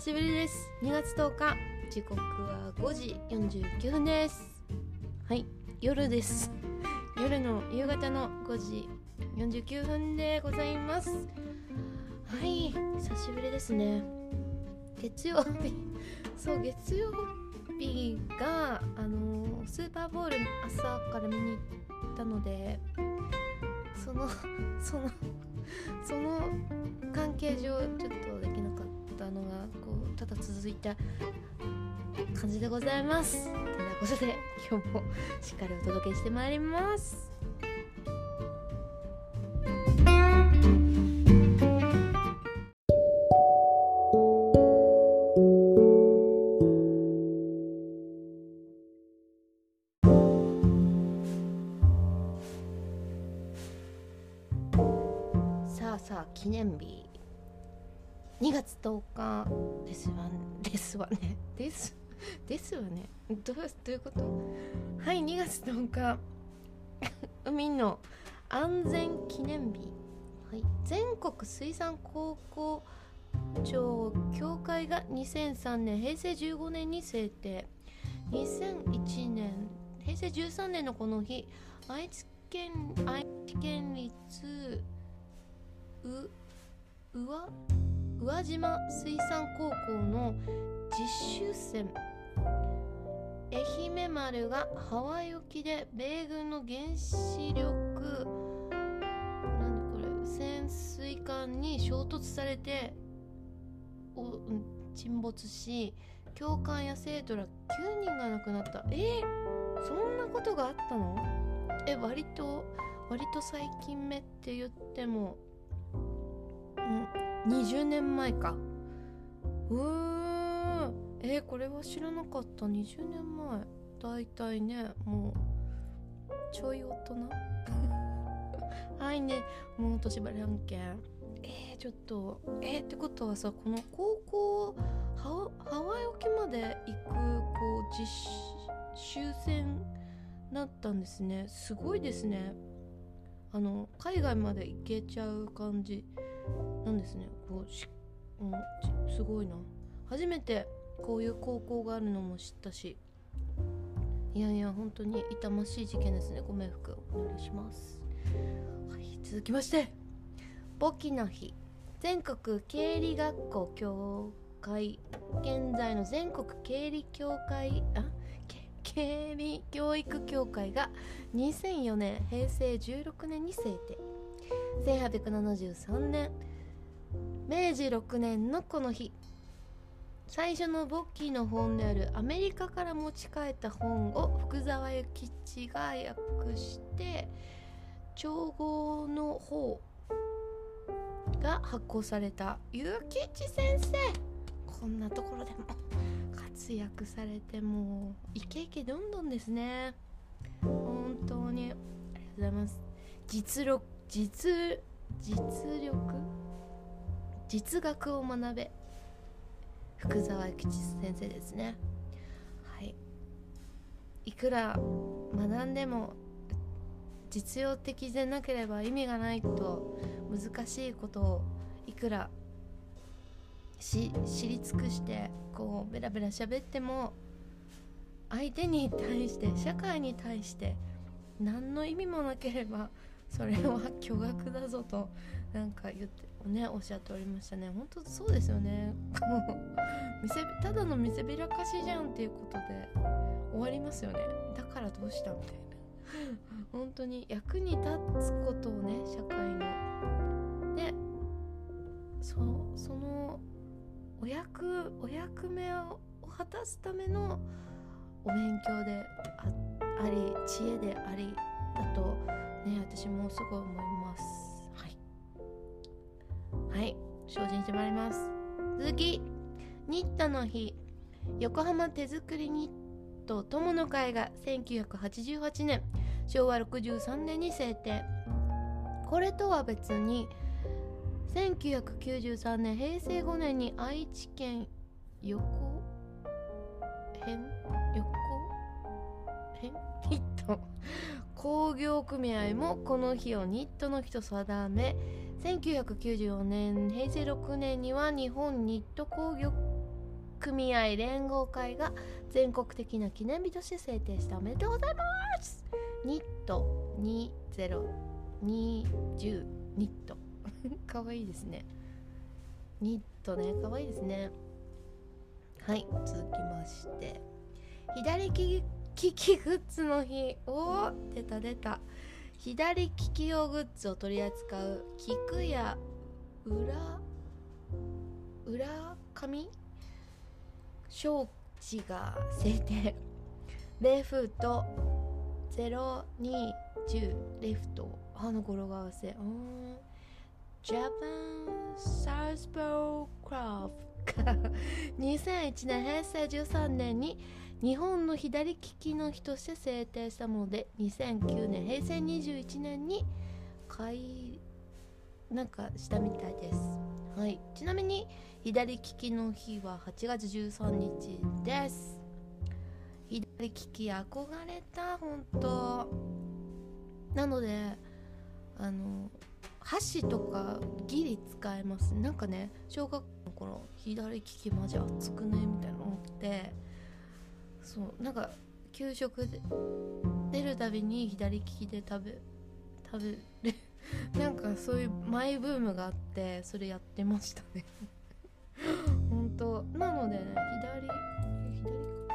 久しぶりです。2月10日時刻は5時49分です。はい夜です。夜の夕方の5時49分でございます。はい久しぶりですね。月曜日。そう月曜日があのスーパーボール朝から見に行ったのでそのそのその関係上ちょっとできなかったのがこうただ続いた感じでございます。ということで今日もしっかりお届けしてまいります。さあさあ記念日。わねです。ですわね。どうどういうこと？はい2月10日。海の安全記念日、はい、全国水産高校庁協会が2003年平成15年に制定。2001年平成13年のこの日愛知県愛知県立う宇和？宇和島水産高校の実習船愛媛丸がハワイ沖で米軍の原子力これ潜水艦に衝突されてお沈没し教官や生徒ら9人が亡くなった。えー、そんなことがあったの？え割と割と最近目って言ってもうん20年前か。うーん。えー、これは知らなかった。20年前。だいたいねもうちょい大人。はいね。もう年バレ案件。えー、ちょっとえー、ってことはさこの高校ハハワイ沖まで行くこう実習船だったんですね。すごいですね。あの海外まで行けちゃう感じ。なんですね。こうし、うん、すごいな。初めてこういう高校があるのも知ったし。いやいや本当に痛ましい事件ですね。ご冥福お願いします。はい続きまして。簿記の日。全国経理学校協会現在の全国経理協会あ経理教育協会が2004年平成16年に制定。1873年明治6年のこの日。最初のボッキーの本であるアメリカから持ち帰った本を福沢諭吉が訳して調合の方が発行された諭吉先生。こんなところでも活躍されてもうイケイケどんどんですね。本当にありがとうございます。実力実実力？実学を学べ。福沢諭吉先生ですね。はい。いくら学んでも実用的でなければ意味がないと難しいことをいくらし知り尽くしてこうベラベラ喋っても相手に対して社会に対して何の意味もなければそれは巨額だぞとなんか言ってねおっしゃっておりましたね。本当そうですよね。も う見せただの見せびらかしじゃんっていうことで終わりますよね。だからどうしたみたいな。本当に役に立つことをね社会の。でそそのお役お役目を果たすためのお勉強であり知恵でありだとね私もすごい思います。はい。はい。精進してまいります。続き。ニットの日。横浜手作りニット友の会が1988年。昭和63年に制定。これとは別に1993年。平成5年に愛知県横辺？横？辺？ニット。工業組合もこの日をニットの日と定め1994年平成6年には日本ニット工業組合連合会が全国的な記念日として制定した。おめでとうございます。ニット2020ニット。かわいいですね。ニットねかわいいですね。はい続きまして。左利き利きグッズの日。おお出た出た。左利き用グッズを取り扱う菊や裏裏紙？招致が制定。レフト0210レフト。あの語呂が合わせ。Japan Salzburg Craft 2001年平成13年に日本の左利きの日として制定したもので2009年平成21年に開なんかしたみたいです。はい。ちなみに左利きの日は8月13日です。左利き憧れた本当。なのであの箸とかギリ使えます。なんかね小学校の頃左利きマジ熱くね？みたいな思って。そうなんか給食で出るたびに左利きで食べ食べる。なんかそういうマイブームがあってそれやってましたね。本当。なのでね左左かけるか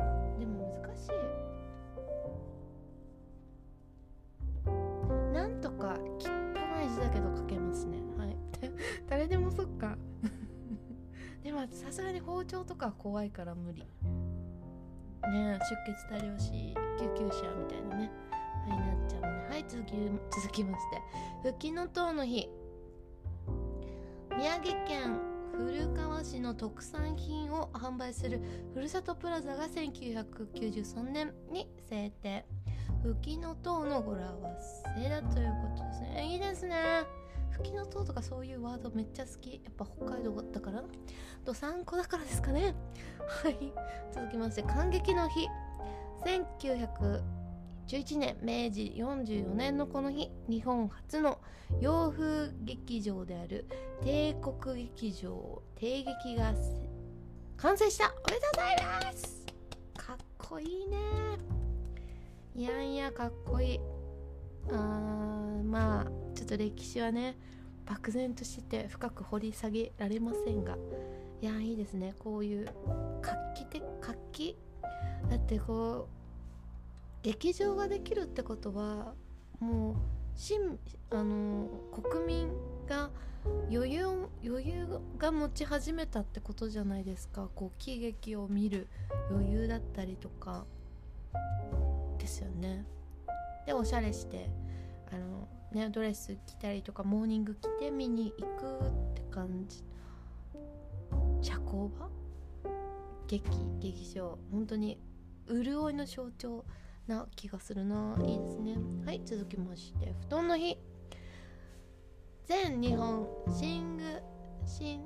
な。でも難しい。なんとか汚い字だけど書けますね。はい。誰でもそっか。でもさすがに包丁とか怖いから無理。ね出血多量子救急車みたいなね。はいなっちゃうね。はい続き続きまして。復帰の塔の日。宮城県古川市の特産品を販売するふるさとプラザが1993年に制定。吹きの塔の語呂合わせだということですね。いいですね。吹きの塔とかそういうワードめっちゃ好き。やっぱ北海道だから？と3個だからですかね？はい。続きまして感激の日。1911年明治44年のこの日日本初の洋風劇場である帝国劇場帝劇が完成した。おめでとうございます！かっこいいね。いやいやかっこいい。あーまあちょっと歴史はね漠然として深く掘り下げられませんがいやいいですね。こういう活気的活気？だってこう劇場ができるってことはもう新あの国民が余裕余裕が持ち始めたってことじゃないですか。こう喜劇を見る余裕だったりとか。ですよね。でおしゃれしてあのねドレス着たりとかモーニング着て見に行くって感じ。社交場？劇劇場。本当に潤いの象徴な気がするな。いいですね。はい続きまして布団の日。全日本寝具新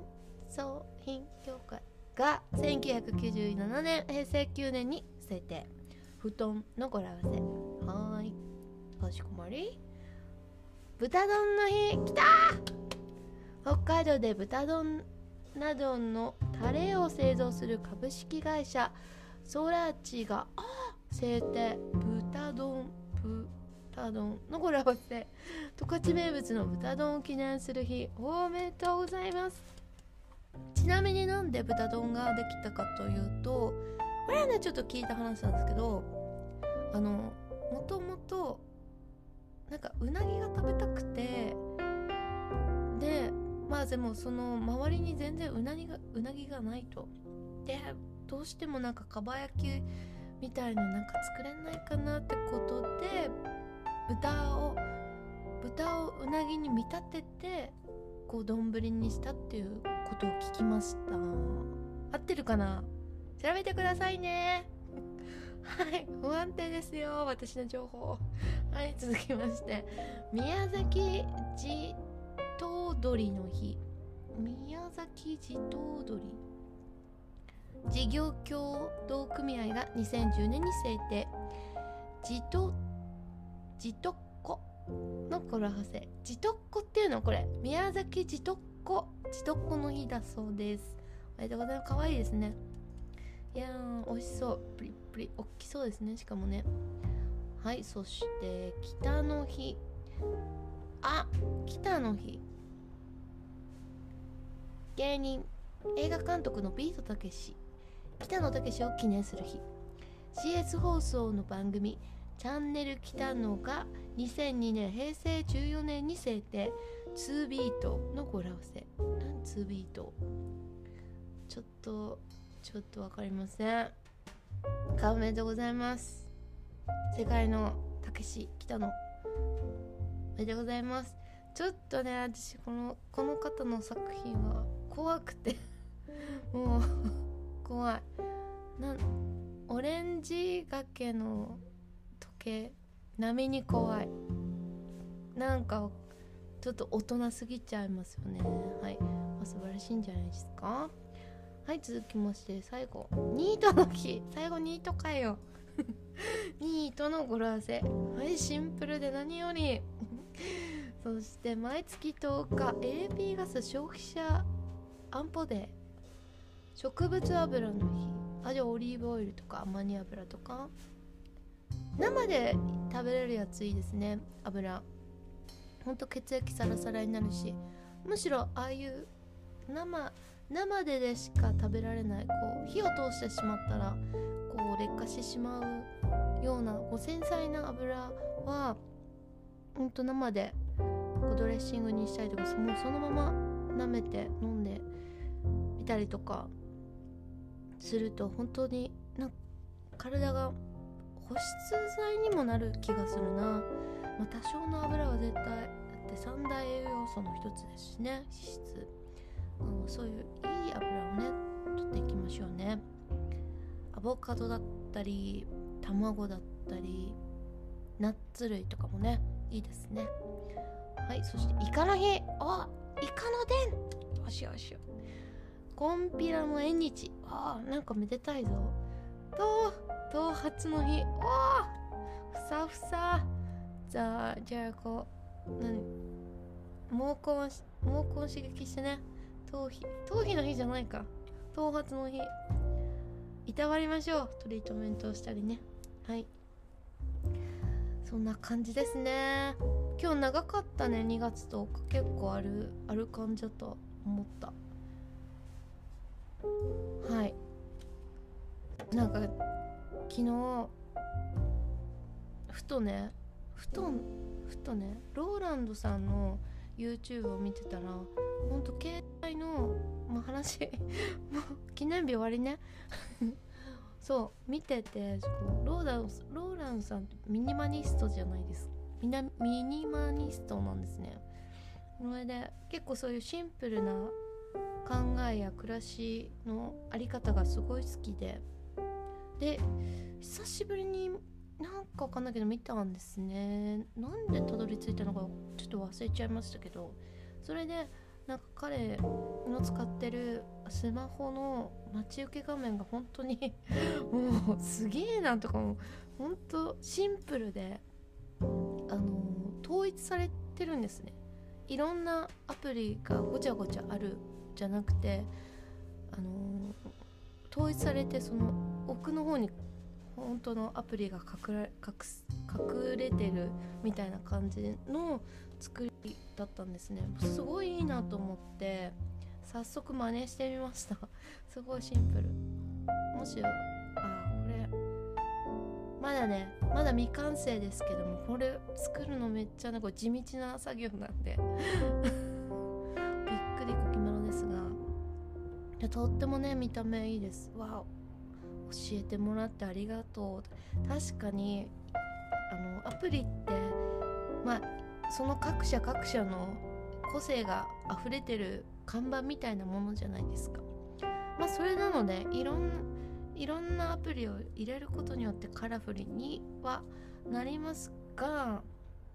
装品協会が1997年平成9年に制定。布団の語呂合わせ。はーい。かしこまり。豚丼の日きた！北海道で豚丼などのタレを製造する株式会社ソラーチが制定豚丼豚丼の語呂合わせ十勝名物の豚丼を記念する日おめでとうございます。ちなみになんで豚丼ができたかというとこれはねちょっと聞いた話なんですけどあのもともとなんかうなぎが食べたくて。でまあでもその周りに全然うなぎがうなぎがないと。でどうしてもなんかかば焼きみたいのなんか作れないかなってことで豚を豚をうなぎに見立ててこう丼にしたっていうことを聞きました。合ってるかな？調べてくださいね。はい不安定ですよ私の情報。はい続きまして。宮崎地頭取の日。宮崎地頭取。事業協同組合が2010年に制定。地と地とっこ。の語呂合わせ。地とっこっていうのはこれ。宮崎地とっこ。地とっこの日だそうです。おありがとうございます。かわいいですね。いやー美味しそう。プリップリ大きそうですね。しかもね。はいそして北の日。あ北の日。芸人映画監督のビートたけし。北野武を記念する日。CS 放送の番組「チャンネル北野」が2002年平成14年に制定2ビートの語呂合わせ。何2ビート？ちょっとちょっと分かりません。おめでとうございます。世界のたけし北野。おめでとうございます。ちょっとね私このこの方の作品は怖くて。もう怖い。なオレンジがけの時計波に怖い。なんかちょっと大人すぎちゃいますよね。はい、まあ、素晴らしいんじゃないですか？はい続きまして最後ニートの日。最後ニートかよ。ニートの語呂合わせ。はいシンプルで何より。そして毎月10日 AP ガス消費者安保デ植物油の日。あじゃあオリーブオイルとかアマニ油とか。生で食べれるやついいですね。油。ほんと血液サラサラになるし。むしろああいう生生ででしか食べられないこう火を通してしまったらこう劣化してしまうようなこう繊細な油はほんと生でこうドレッシングにしたりとかもうそのまま舐めて飲んでみたりとかすると本当にな体が保湿剤にもなる気がするな、まあ、多少の油は絶対だって三大栄養素の一つですしね脂質。あのそういういい油をね取っていきましょうね。アボカドだったり卵だったりナッツ類とかもねいいですね。はいそしてイカの日。おイカの伝よしよしよコンピラの縁日。あなんかめでたいぞ。と頭髪の日。おふさふさ。じゃあじゃあこう何？毛根毛根刺激してね。頭皮頭皮の日じゃないか。頭髪の日。いたわりましょう。トリートメントをしたりね。はい。そんな感じですね。今日長かったね。2月10日。結構あるある感じだと思った。はい。なんか昨日ふとねふとふとねローランドさんの YouTube を見てたらほんと携帯の、まあ、話 もう記念日終わりね。そう見ててローランローランさんミニマニストじゃないです。みなミニマニストなんですね。それで結構そういうシンプルな考えや暮らしのあり方がすごい好きで。で久しぶりになんかわかんないけど見たんですね。なんでたどり着いたのかちょっと忘れちゃいましたけど。それでなんか彼の使ってるスマホの待ち受け画面が本当に もうすげえなとかも本当シンプルであの統一されてるんですね。いろんなアプリがごちゃごちゃあるじゃなくてあの、統一されてその奥の方に本当のアプリが隠ら隠れてるみたいな感じの作りだったんですね。すごいいいなと思って早速真似してみました。すごいシンプル。もしあこれまだねまだ未完成ですけどもこれ作るのめっちゃなんか地道な作業なんで。やとってもね見た目いいです。わお。教えてもらってありがとう。確かにあのアプリってまあその各社各社の個性が溢れてる看板みたいなものじゃないですか。まあそれなのでいろんいろんなアプリを入れることによってカラフルにはなりますが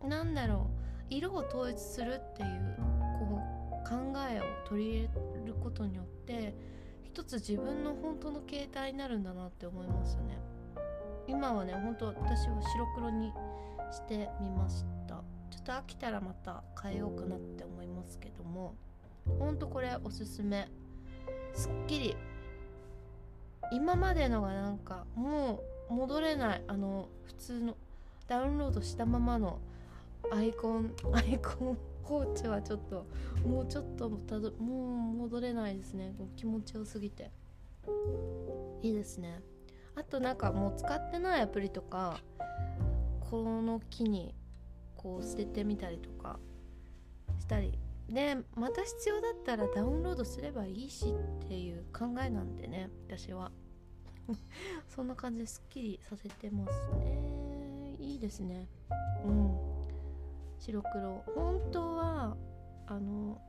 何だろう色を統一するっていうこう考えを取り入れることによって一つ自分の本当の携帯になるんだなって思いましたね。今はね本当私は白黒にしてみました。ちょっと飽きたらまた変えようかなって思いますけどもほんとこれおすすめ。すっきり。今までのがなんかもう戻れない。あの普通のダウンロードしたままのアイコンアイコン放置はちょっともうちょっとたどもう戻れないですね。気持ちよすぎて。いいですね。あとなんかもう使ってないアプリとかこの機にこう捨ててみたりとかしたり。でまた必要だったらダウンロードすればいいしっていう考えなんでね私は。そんな感じですっきりさせてますね。いいですね。うん。白黒。本当はあの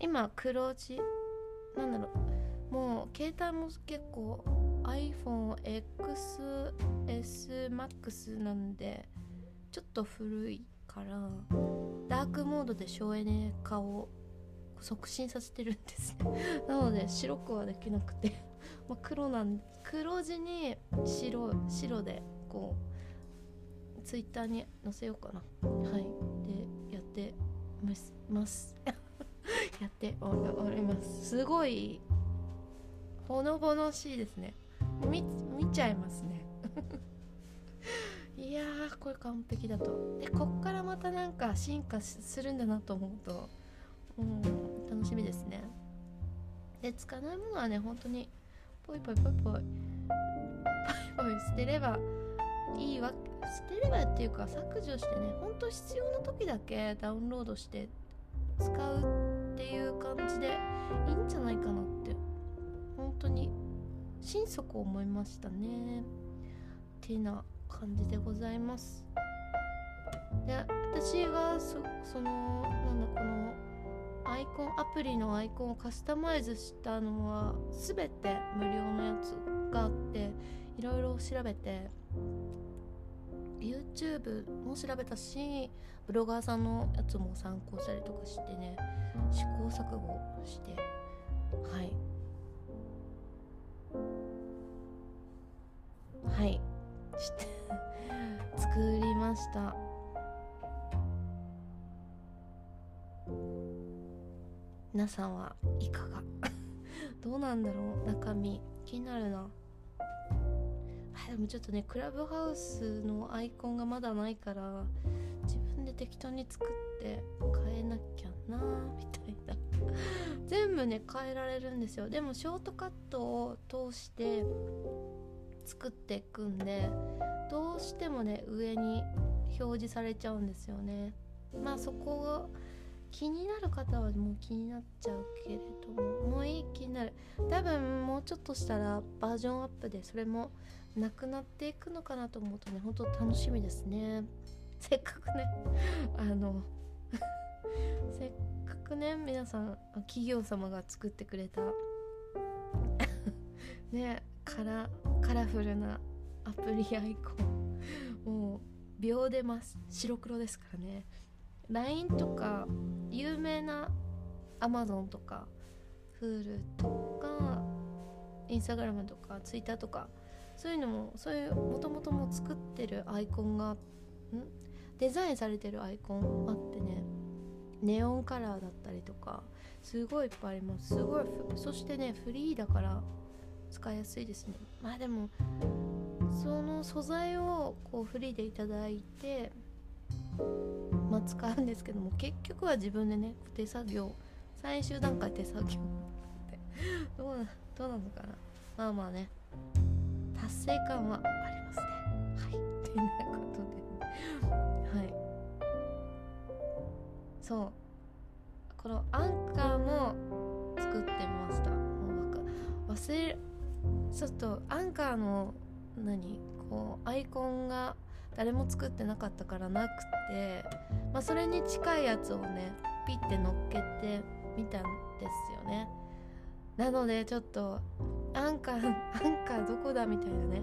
今黒字なんだろう。もう携帯も結構 iPhoneXSMAX なんでちょっと古いからダークモードで省エネ化を促進させてるんですね。なので白くはできなくて。ま黒なん黒地に白白でこうツイッターに載せようかな。はい。でやってます。やっております。すごいほのぼのしいですね。見見ちゃいますね。いやーこれ完璧だと。でこっからまたなんか進化するんだなと思うとうん楽しみですね。で使わないものはね本当にポイポイポイポイポイポイ捨てればいいわ捨てればっていうか削除してね本当必要な時だけダウンロードして使うっていう感じでいいんじゃないかなって本当に心底思いましたね。てな感じでございます。で私がそそのなんだこのアイコンアプリのアイコンをカスタマイズしたのは全て無料のやつがあっていろいろ調べて YouTube も調べたしブロガーさんのやつも参考したりとかしてね試行錯誤して。はい。はい。して 作りました。皆さんはいかが？どうなんだろう？中身気になるな。でもちょっとねクラブハウスのアイコンがまだないから自分で適当に作って変えなきゃなみたいな。全部ね変えられるんですよ。でもショートカットを通して作っていくんでどうしてもね上に表示されちゃうんですよね。まあそこが気になる方はもう気になっちゃうけれどももういい気になる。多分もうちょっとしたらバージョンアップでそれもなくなっていくのかなと思うとね本当楽しみですね。せっかくね あの せっかくね皆さん企業様が作ってくれた ねカラカラフルなアプリアイコンもう秒出ます。白黒ですからね。LINE とか有名な Amazon とか Hulu とか Instagram とか Twitter とかそういうのもそういうもともとも作ってるアイコンがん？デザインされてるアイコンあってね。ネオンカラーだったりとかすごいいっぱいあります。すごいそしてねフリーだから使いやすいですね。まあでもその素材をこうフリーでいただいてまあ使うんですけども結局は自分でね手作業最終段階手作業ってどうなどうなのかな。まあまあね。達成感はありますね。はい。ってなことではいそう。このアンカーも作ってましたもう忘れちょっとアンカーの何こうアイコンが誰も作ってなかったからなくて、まあ、それに近いやつをねピッて乗っけてみたんですよね。なのでちょっとアンカーアンカーどこだみたいなね。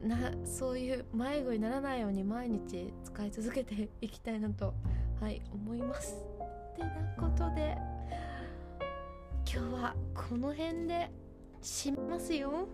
なそういう迷子にならないように毎日使い続けていきたいなとはい思います。ってなことで今日はこの辺でしますよ。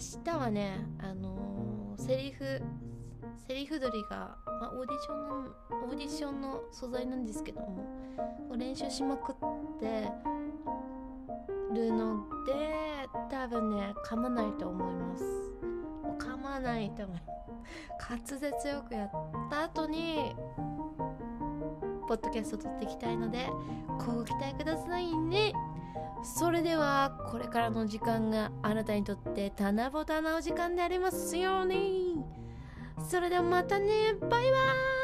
明日はねあのー、セリフセリフ撮りが、まあ、オーディションのオーディションの素材なんですけども練習しまくってるので多分ね噛まないと思います。噛まないと思う。滑舌よくやった後にポッドキャスト撮っていきたいのでご期待くださいね。それではこれからの時間があなたにとって棚ぼたなお時間でありますように。それではまたね。バイバーイ。